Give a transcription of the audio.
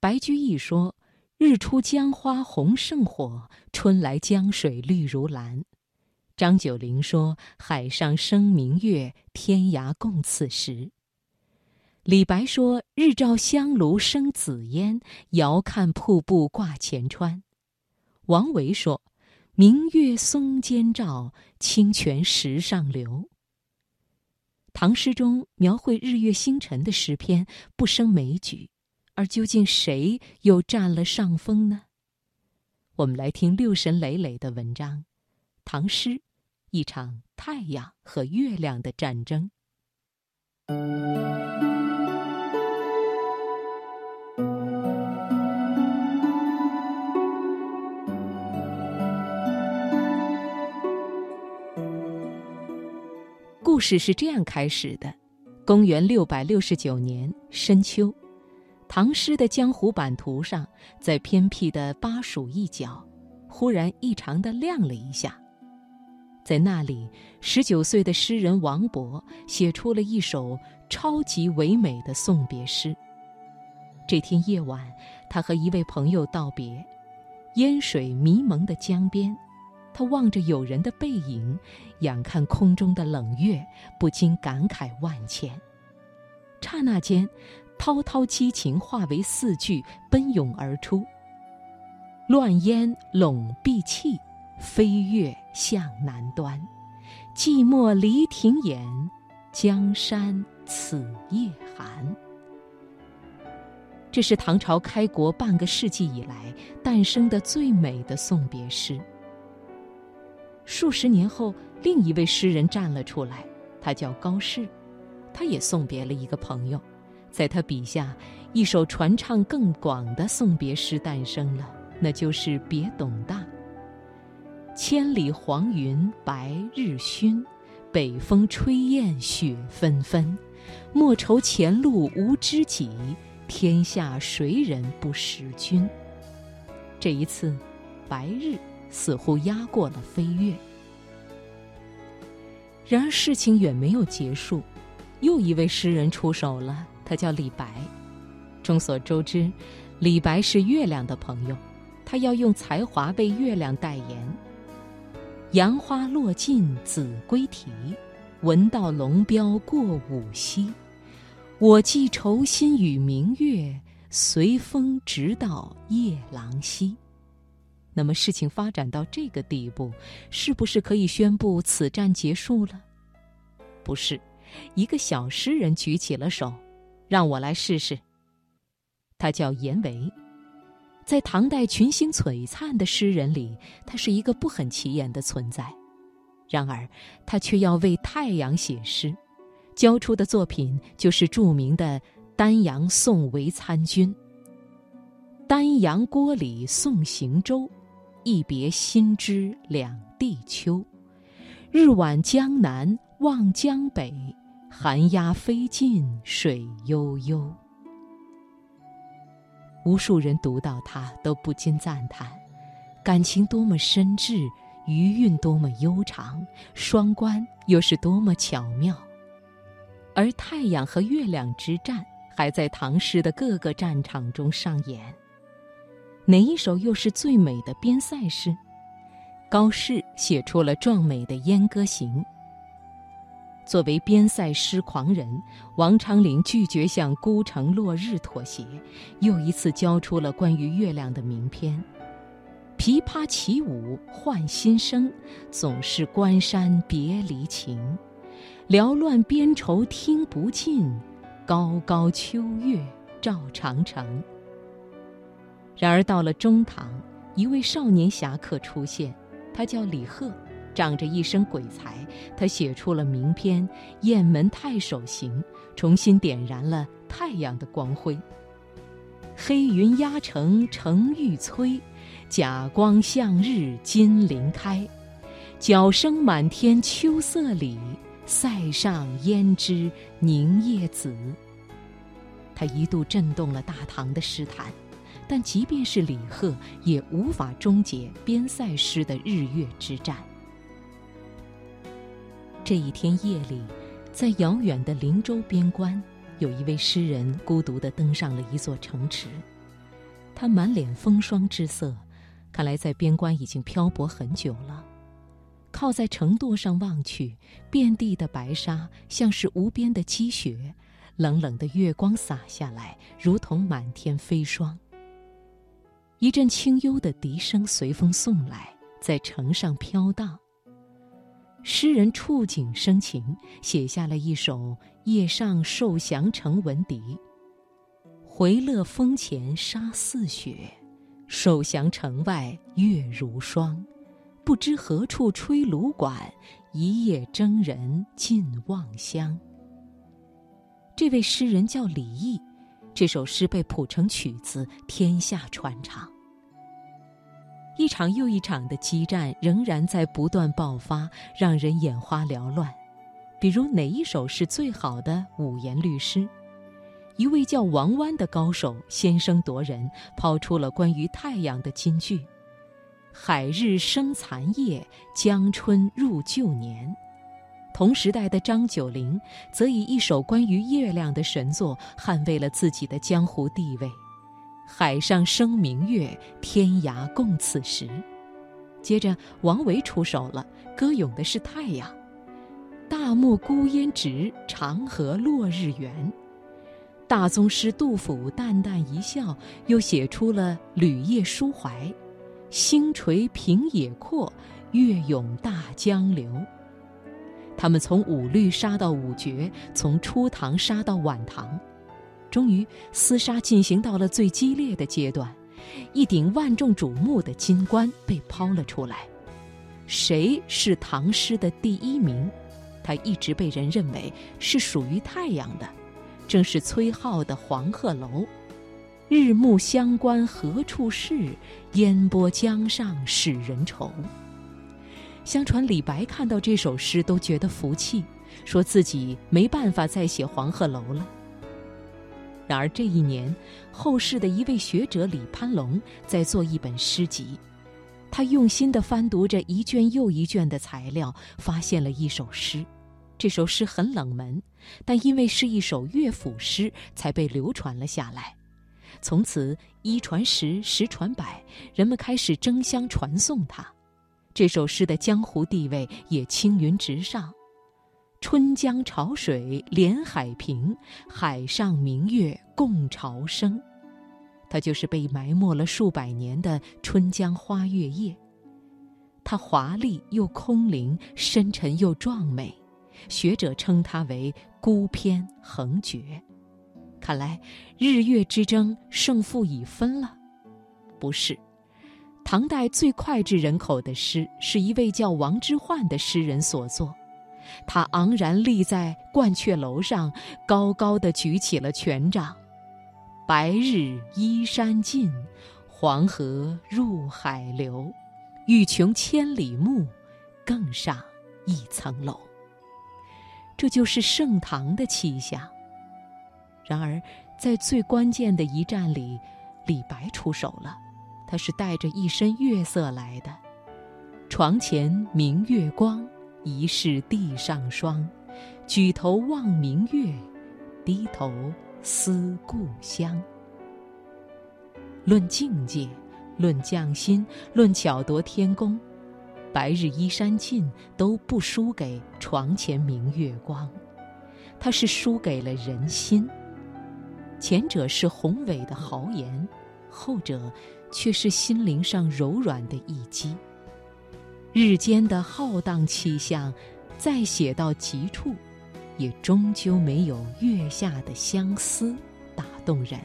白居易说：“日出江花红胜火，春来江水绿如蓝。”张九龄说：“海上生明月，天涯共此时。”李白说：“日照香炉生紫烟，遥看瀑布挂前川。”王维说：“明月松间照，清泉石上流。”唐诗中描绘日月星辰的诗篇不胜枚举，而究竟谁又占了上风呢？我们来听六神磊磊的文章《唐诗：一场太阳和月亮的战争》。故事是这样开始的：公元六百六十九年深秋，唐诗的江湖版图上，在偏僻的巴蜀一角，忽然异常的亮了一下。在那里，十九岁的诗人王勃写出了一首超级唯美的送别诗。这天夜晚，他和一位朋友道别，烟水迷蒙的江边。他望着友人的背影，仰看空中的冷月，不禁感慨万千。刹那间，滔滔激情化为四句，奔涌而出：“乱烟笼碧气，飞月向南端。寂寞离亭掩，江山此夜寒。”这是唐朝开国半个世纪以来诞生的最美的送别诗。数十年后，另一位诗人站了出来，他叫高适，他也送别了一个朋友，在他笔下，一首传唱更广的送别诗诞生了，那就是《别董大》。千里黄云白日曛，北风吹雁雪纷纷。莫愁前路无知己，天下谁人不识君。这一次，白日。似乎压过了飞跃。然而事情远没有结束，又一位诗人出手了，他叫李白。众所周知，李白是月亮的朋友，他要用才华为月亮代言。杨花落尽子规啼，闻道龙标过五溪。我寄愁心与明月，随风直到夜郎西。那么事情发展到这个地步，是不是可以宣布此战结束了？不是，一个小诗人举起了手，让我来试试。他叫颜维，在唐代群星璀璨的诗人里，他是一个不很起眼的存在。然而，他却要为太阳写诗，交出的作品就是著名的《丹阳送韦参军》：“丹阳郭里送行舟。”一别心知两地秋，日晚江南望江北，寒鸦飞尽水悠悠。无数人读到他，都不禁赞叹：感情多么深挚，余韵多么悠长，双关又是多么巧妙。而太阳和月亮之战，还在唐诗的各个战场中上演。哪一首又是最美的边塞诗？高适写出了壮美的《燕歌行》。作为边塞诗狂人，王昌龄拒绝向孤城落日妥协，又一次交出了关于月亮的名篇。琵琶起舞换新声，总是关山别离情。缭乱边愁听不尽，高高秋月照长城。然而到了中唐，一位少年侠客出现，他叫李贺，长着一身鬼才。他写出了名篇《雁门太守行》，重新点燃了太阳的光辉。黑云压城城欲摧，甲光向日金鳞开。角声满天秋色里，塞上胭脂凝夜紫。他一度震动了大唐的诗坛。但即便是李贺，也无法终结边塞诗的日月之战。这一天夜里，在遥远的灵州边关，有一位诗人孤独地登上了一座城池。他满脸风霜之色，看来在边关已经漂泊很久了。靠在城垛上望去，遍地的白沙像是无边的积雪，冷冷的月光洒下来，如同满天飞霜。一阵清幽的笛声随风送来，在城上飘荡。诗人触景生情，写下了一首《夜上受降城闻笛》：“回乐峰前沙似雪，受降城外月如霜。不知何处吹芦管，一夜征人尽望乡。”这位诗人叫李益，这首诗被谱成曲子，天下传唱。一场又一场的激战仍然在不断爆发，让人眼花缭乱。比如哪一首是最好的五言律诗？一位叫王湾的高手先声夺人，抛出了关于太阳的金句：“海日生残夜，江春入旧年。”同时代的张九龄则以一首关于月亮的神作，捍卫了自己的江湖地位。海上生明月，天涯共此时。接着，王维出手了，歌咏的是太阳。大漠孤烟直，长河落日圆。大宗师杜甫淡淡一笑，又写出了旅夜抒怀：星垂平野阔，月涌大江流。他们从五律杀到五绝，从初唐杀到晚唐。终于，厮杀进行到了最激烈的阶段，一顶万众瞩目的金冠被抛了出来。谁是唐诗的第一名？他一直被人认为是属于太阳的，正是崔颢的《黄鹤楼》：“日暮乡关何处是？烟波江上使人愁。”相传李白看到这首诗都觉得服气，说自己没办法再写《黄鹤楼》了。然而这一年，后世的一位学者李攀龙在做一本诗集，他用心地翻读着一卷又一卷的材料，发现了一首诗。这首诗很冷门，但因为是一首乐府诗，才被流传了下来。从此一传十，十传百，人们开始争相传颂它。这首诗的江湖地位也青云直上。春江潮水连海平，海上明月共潮生。它就是被埋没了数百年的《春江花月夜》。它华丽又空灵，深沉又壮美。学者称它为孤篇横绝。看来日月之争胜负已分了。不是，唐代最脍炙人口的诗，是一位叫王之涣的诗人所作。他昂然立在鹳雀楼上，高高的举起了权杖。白日依山尽，黄河入海流。欲穷千里目，更上一层楼。这就是盛唐的气象。然而，在最关键的一战里，李白出手了。他是带着一身月色来的。床前明月光。疑是地上霜，举头望明月，低头思故乡。论境界，论匠心，论巧夺天工，白日依山尽都不输给床前明月光。它是输给了人心。前者是宏伟的豪言，后者却是心灵上柔软的一击。日间的浩荡气象，再写到极处，也终究没有月下的相思打动人。